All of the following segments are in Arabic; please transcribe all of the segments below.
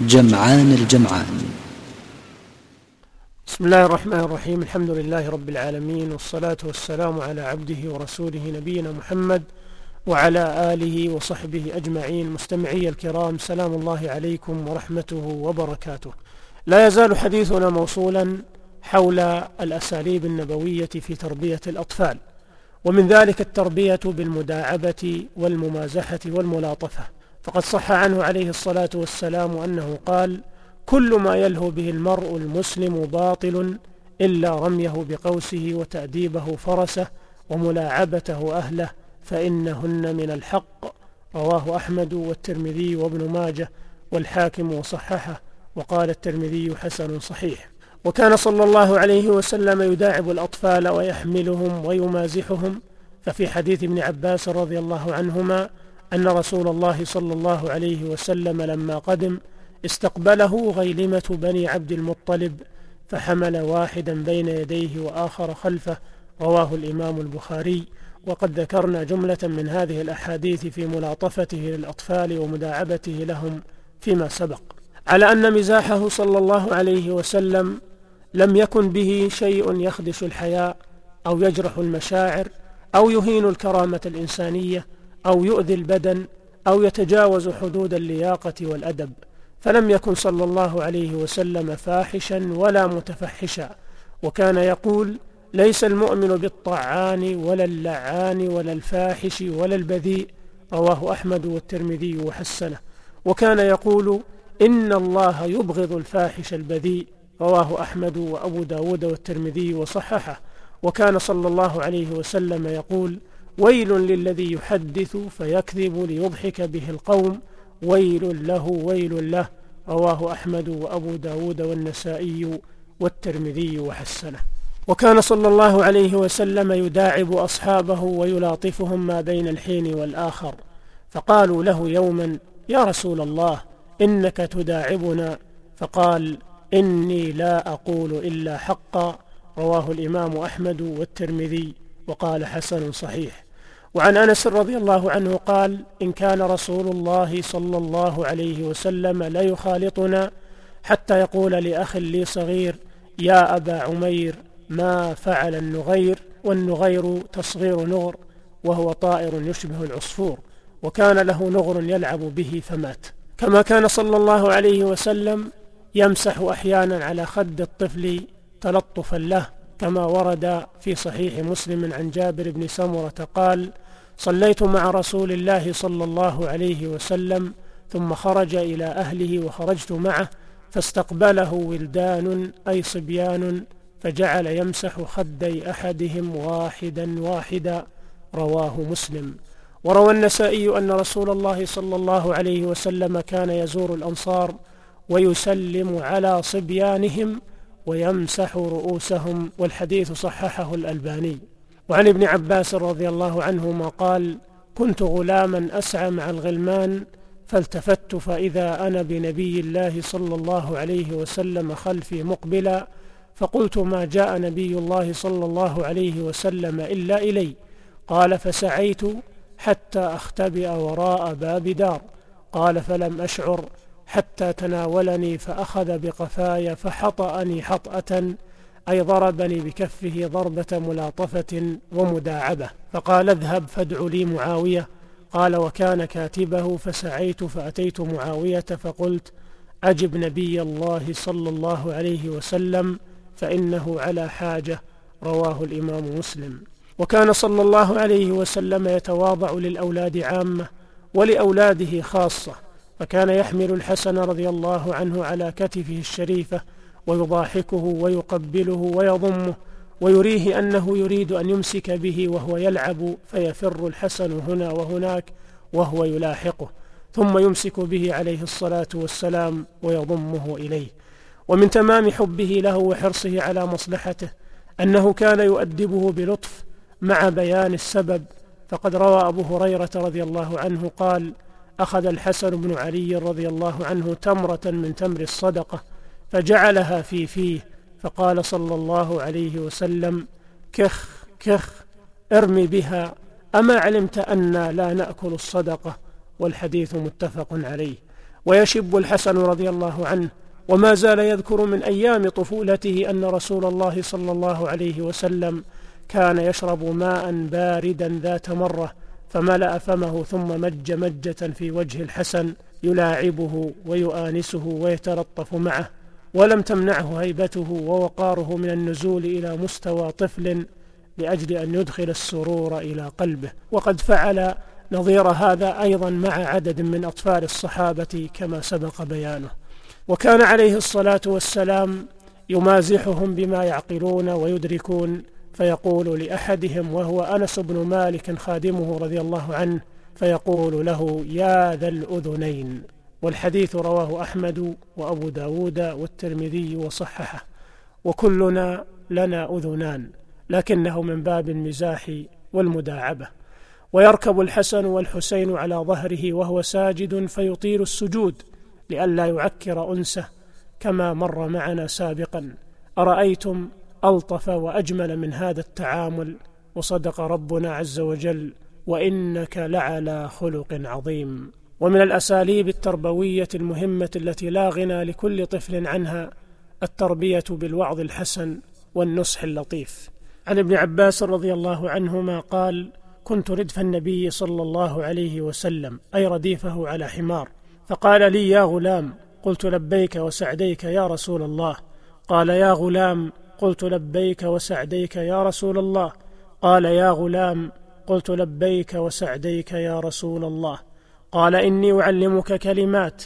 جمعان الجمعان بسم الله الرحمن الرحيم الحمد لله رب العالمين والصلاة والسلام على عبده ورسوله نبينا محمد وعلى آله وصحبه أجمعين مستمعي الكرام سلام الله عليكم ورحمته وبركاته لا يزال حديثنا موصولا حول الأساليب النبوية في تربية الأطفال ومن ذلك التربية بالمداعبة والممازحة والملاطفة فقد صح عنه عليه الصلاة والسلام أنه قال كل ما يلهو به المرء المسلم باطل إلا رميه بقوسه وتأديبه فرسه وملاعبته أهله فإنهن من الحق رواه أحمد والترمذي وابن ماجه والحاكم وصححه وقال الترمذي حسن صحيح وكان صلى الله عليه وسلم يداعب الأطفال ويحملهم ويمازحهم ففي حديث ابن عباس رضي الله عنهما أن رسول الله صلى الله عليه وسلم لما قدم استقبله غيلمة بني عبد المطلب فحمل واحدا بين يديه وآخر خلفه رواه الإمام البخاري وقد ذكرنا جملة من هذه الأحاديث في ملاطفته للأطفال ومداعبته لهم فيما سبق على أن مزاحه صلى الله عليه وسلم لم يكن به شيء يخدش الحياء أو يجرح المشاعر أو يهين الكرامة الإنسانية أو يؤذي البدن أو يتجاوز حدود اللياقة والأدب فلم يكن صلى الله عليه وسلم فاحشا ولا متفحشا وكان يقول ليس المؤمن بالطعان ولا اللعان ولا الفاحش ولا البذيء رواه أحمد والترمذي وحسنه وكان يقول إن الله يبغض الفاحش البذيء رواه أحمد وأبو داود والترمذي وصححه وكان صلى الله عليه وسلم يقول ويل للذي يحدث فيكذب ليضحك به القوم ويل له ويل له رواه أحمد وأبو داود والنسائي والترمذي وحسنه وكان صلى الله عليه وسلم يداعب أصحابه ويلاطفهم ما بين الحين والآخر فقالوا له يوما يا رسول الله إنك تداعبنا فقال إني لا أقول إلا حقا رواه الإمام أحمد والترمذي وقال حسن صحيح وعن انس رضي الله عنه قال ان كان رسول الله صلى الله عليه وسلم لا يخالطنا حتى يقول لاخ لي صغير يا ابا عمير ما فعل النغير والنغير تصغير نغر وهو طائر يشبه العصفور وكان له نغر يلعب به فمات كما كان صلى الله عليه وسلم يمسح احيانا على خد الطفل تلطفا له كما ورد في صحيح مسلم عن جابر بن سمرة قال صليت مع رسول الله صلى الله عليه وسلم ثم خرج إلى أهله وخرجت معه فاستقبله ولدان أي صبيان فجعل يمسح خدي أحدهم واحدا واحدا رواه مسلم وروى النسائي أن رسول الله صلى الله عليه وسلم كان يزور الأنصار ويسلم على صبيانهم ويمسح رؤوسهم والحديث صححه الألباني وعن ابن عباس رضي الله عنهما قال كنت غلاما أسعى مع الغلمان فالتفت فإذا أنا بنبي الله صلى الله عليه وسلم خلفي مقبلا فقلت ما جاء نبي الله صلى الله عليه وسلم إلا إلي قال فسعيت حتى أختبئ وراء باب دار قال فلم أشعر حتى تناولني فأخذ بقفاي فحطأني حطأة أي ضربني بكفه ضربة ملاطفة ومداعبة فقال اذهب فادع لي معاوية قال وكان كاتبه فسعيت فأتيت معاوية فقلت أجب نبي الله صلى الله عليه وسلم فإنه على حاجة رواه الإمام مسلم وكان صلى الله عليه وسلم يتواضع للأولاد عامة ولأولاده خاصة فكان يحمل الحسن رضي الله عنه على كتفه الشريفة ويضاحكه ويقبله ويضمه ويريه أنه يريد أن يمسك به وهو يلعب فيفر الحسن هنا وهناك وهو يلاحقه ثم يمسك به عليه الصلاة والسلام ويضمه إليه ومن تمام حبه له وحرصه على مصلحته أنه كان يؤدبه بلطف مع بيان السبب فقد روى أبو هريرة رضي الله عنه قال أخذ الحسن بن علي رضي الله عنه تمرة من تمر الصدقة فجعلها في فيه فقال صلى الله عليه وسلم كخ كخ ارمي بها أما علمت أنا لا نأكل الصدقة والحديث متفق عليه ويشب الحسن رضي الله عنه وما زال يذكر من أيام طفولته أن رسول الله صلى الله عليه وسلم كان يشرب ماء باردا ذات مرة فملأ فمه ثم مج مجة في وجه الحسن يلاعبه ويؤانسه ويترطف معه ولم تمنعه هيبته ووقاره من النزول إلى مستوى طفل لأجل أن يدخل السرور إلى قلبه وقد فعل نظير هذا أيضا مع عدد من أطفال الصحابة كما سبق بيانه وكان عليه الصلاة والسلام يمازحهم بما يعقلون ويدركون فيقول لأحدهم وهو أنس بن مالك خادمه رضي الله عنه فيقول له يا ذا الأذنين والحديث رواه أحمد وأبو داود والترمذي وصححه وكلنا لنا أذنان لكنه من باب المزاح والمداعبة ويركب الحسن والحسين على ظهره وهو ساجد فيطيل السجود لئلا يعكر أنسه كما مر معنا سابقا أرأيتم ألطف وأجمل من هذا التعامل وصدق ربنا عز وجل وإنك لعلى خلق عظيم ومن الأساليب التربوية المهمة التي لا غنى لكل طفل عنها التربية بالوعظ الحسن والنصح اللطيف عن ابن عباس رضي الله عنهما قال كنت ردف النبي صلى الله عليه وسلم أي رديفه على حمار فقال لي يا غلام قلت لبيك وسعديك يا رسول الله قال يا غلام قلت لبيك وسعديك يا رسول الله قال يا غلام قلت لبيك وسعديك يا رسول الله قال اني اعلمك كلمات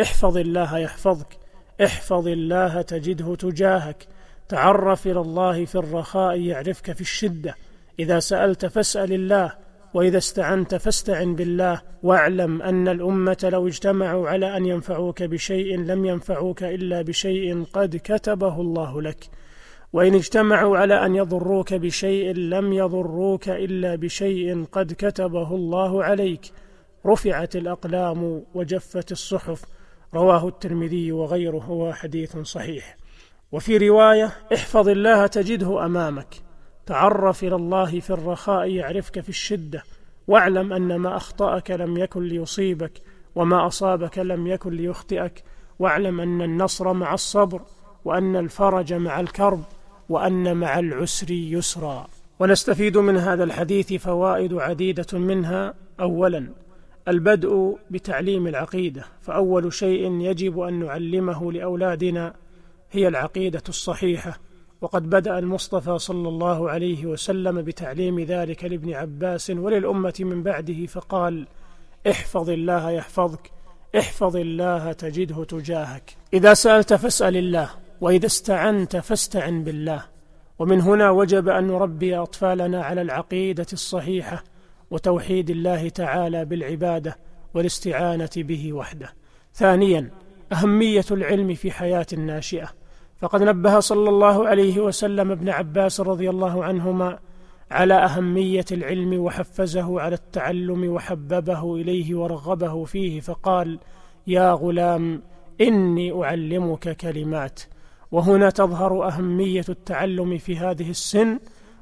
احفظ الله يحفظك احفظ الله تجده تجاهك تعرف الى الله في الرخاء يعرفك في الشده اذا سالت فاسال الله واذا استعنت فاستعن بالله واعلم ان الامه لو اجتمعوا على ان ينفعوك بشيء لم ينفعوك الا بشيء قد كتبه الله لك وإن اجتمعوا على أن يضروك بشيء لم يضروك إلا بشيء قد كتبه الله عليك رفعت الأقلام وجفت الصحف رواه الترمذي وغيره وحديث صحيح وفي رواية احفظ الله تجده أمامك تعرف إلى الله في الرخاء يعرفك في الشدة واعلم أن ما أخطأك لم يكن ليصيبك وما أصابك لم يكن ليخطئك واعلم أن النصر مع الصبر وأن الفرج مع الكرب وأن مع العسر يسرا ونستفيد من هذا الحديث فوائد عديدة منها أولا البدء بتعليم العقيدة فأول شيء يجب أن نعلمه لأولادنا هي العقيدة الصحيحة وقد بدأ المصطفى صلى الله عليه وسلم بتعليم ذلك لابن عباس وللأمة من بعده فقال احفظ الله يحفظك احفظ الله تجده تجاهك إذا سألت فاسأل الله واذا استعنت فاستعن بالله ومن هنا وجب ان نربي اطفالنا على العقيده الصحيحه وتوحيد الله تعالى بالعباده والاستعانه به وحده ثانيا اهميه العلم في حياه الناشئه فقد نبه صلى الله عليه وسلم ابن عباس رضي الله عنهما على اهميه العلم وحفزه على التعلم وحببه اليه ورغبه فيه فقال يا غلام اني اعلمك كلمات وهنا تظهر اهميه التعلم في هذه السن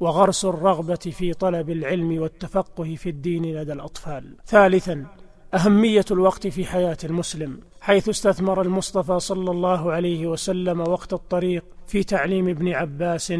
وغرس الرغبه في طلب العلم والتفقه في الدين لدى الاطفال ثالثا اهميه الوقت في حياه المسلم حيث استثمر المصطفى صلى الله عليه وسلم وقت الطريق في تعليم ابن عباس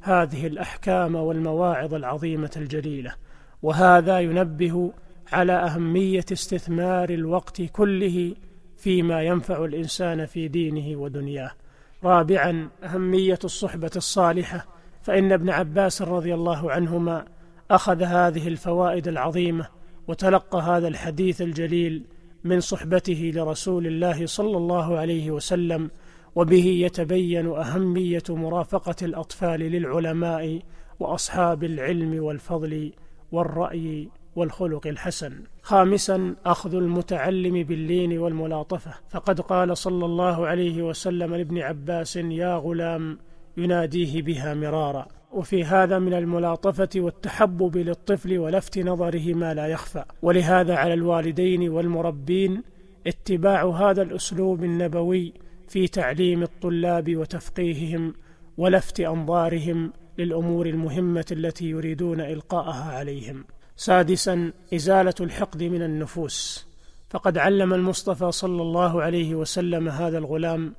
هذه الاحكام والمواعظ العظيمه الجليله وهذا ينبه على اهميه استثمار الوقت كله فيما ينفع الانسان في دينه ودنياه رابعا اهميه الصحبه الصالحه فان ابن عباس رضي الله عنهما اخذ هذه الفوائد العظيمه وتلقى هذا الحديث الجليل من صحبته لرسول الله صلى الله عليه وسلم وبه يتبين اهميه مرافقه الاطفال للعلماء واصحاب العلم والفضل والراي والخلق الحسن خامسا اخذ المتعلم باللين والملاطفه فقد قال صلى الله عليه وسلم لابن عباس يا غلام يناديه بها مرارا وفي هذا من الملاطفة والتحبب للطفل ولفت نظره ما لا يخفى، ولهذا على الوالدين والمربين اتباع هذا الأسلوب النبوي في تعليم الطلاب وتفقيههم ولفت أنظارهم للأمور المهمة التي يريدون إلقاءها عليهم. سادسا ازاله الحقد من النفوس فقد علم المصطفى صلى الله عليه وسلم هذا الغلام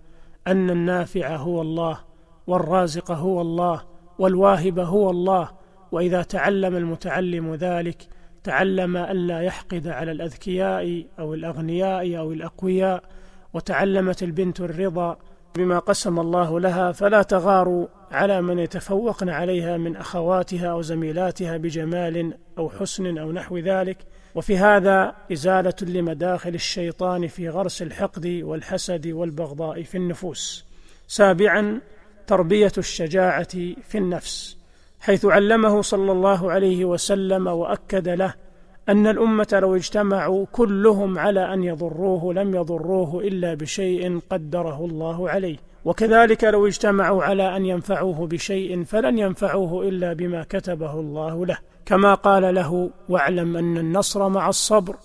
ان النافع هو الله والرازق هو الله والواهب هو الله واذا تعلم المتعلم ذلك تعلم الا يحقد على الاذكياء او الاغنياء او الاقوياء وتعلمت البنت الرضا بما قسم الله لها فلا تغاروا على من يتفوقن عليها من اخواتها او زميلاتها بجمال او حسن او نحو ذلك وفي هذا ازاله لمداخل الشيطان في غرس الحقد والحسد والبغضاء في النفوس سابعا تربيه الشجاعه في النفس حيث علمه صلى الله عليه وسلم واكد له ان الامه لو اجتمعوا كلهم على ان يضروه لم يضروه الا بشيء قدره الله عليه وكذلك لو اجتمعوا على ان ينفعوه بشيء فلن ينفعوه الا بما كتبه الله له كما قال له واعلم ان النصر مع الصبر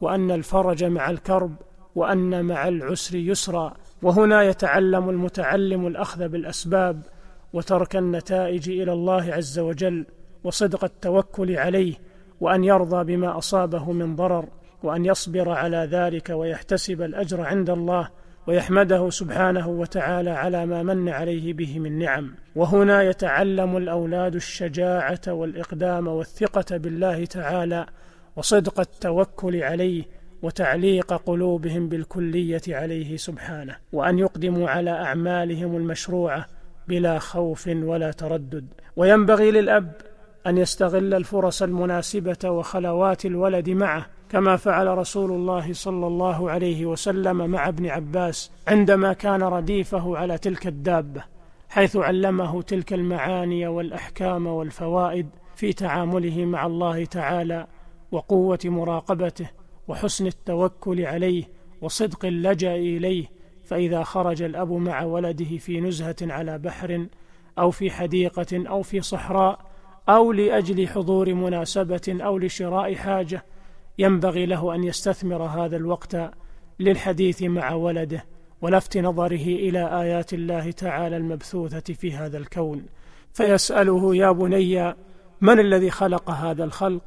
وان الفرج مع الكرب وان مع العسر يسرا وهنا يتعلم المتعلم الاخذ بالاسباب وترك النتائج الى الله عز وجل وصدق التوكل عليه وان يرضى بما اصابه من ضرر وان يصبر على ذلك ويحتسب الاجر عند الله ويحمده سبحانه وتعالى على ما من عليه به من نعم وهنا يتعلم الاولاد الشجاعه والاقدام والثقه بالله تعالى وصدق التوكل عليه وتعليق قلوبهم بالكليه عليه سبحانه وان يقدموا على اعمالهم المشروعه بلا خوف ولا تردد وينبغي للاب ان يستغل الفرص المناسبه وخلوات الولد معه كما فعل رسول الله صلى الله عليه وسلم مع ابن عباس عندما كان رديفه على تلك الدابه حيث علمه تلك المعاني والاحكام والفوائد في تعامله مع الله تعالى وقوه مراقبته وحسن التوكل عليه وصدق اللجا اليه فاذا خرج الاب مع ولده في نزهه على بحر او في حديقه او في صحراء او لاجل حضور مناسبه او لشراء حاجه ينبغي له أن يستثمر هذا الوقت للحديث مع ولده ولفت نظره إلى آيات الله تعالى المبثوثة في هذا الكون فيسأله يا بني من الذي خلق هذا الخلق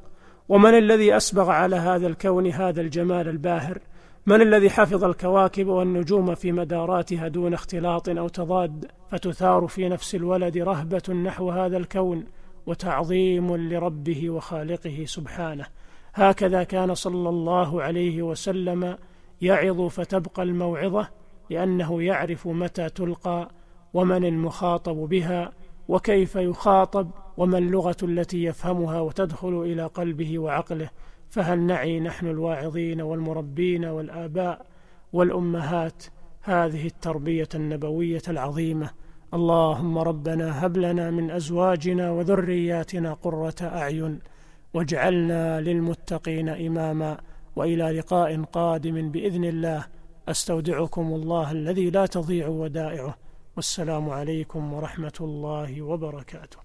ومن الذي أسبغ على هذا الكون هذا الجمال الباهر من الذي حفظ الكواكب والنجوم في مداراتها دون اختلاط أو تضاد فتثار في نفس الولد رهبة نحو هذا الكون وتعظيم لربه وخالقه سبحانه هكذا كان صلى الله عليه وسلم يعظ فتبقى الموعظة لأنه يعرف متى تلقى ومن المخاطب بها وكيف يخاطب وما اللغة التي يفهمها وتدخل إلى قلبه وعقله فهل نعي نحن الواعظين والمربين والآباء والأمهات هذه التربية النبوية العظيمة اللهم ربنا هب لنا من أزواجنا وذرياتنا قرة أعين واجعلنا للمتقين إماما وإلى لقاء قادم بإذن الله أستودعكم الله الذي لا تضيع ودائعه والسلام عليكم ورحمة الله وبركاته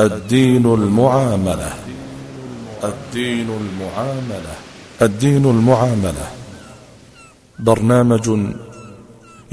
الدين المعاملة الدين المعاملة الدين المعاملة برنامج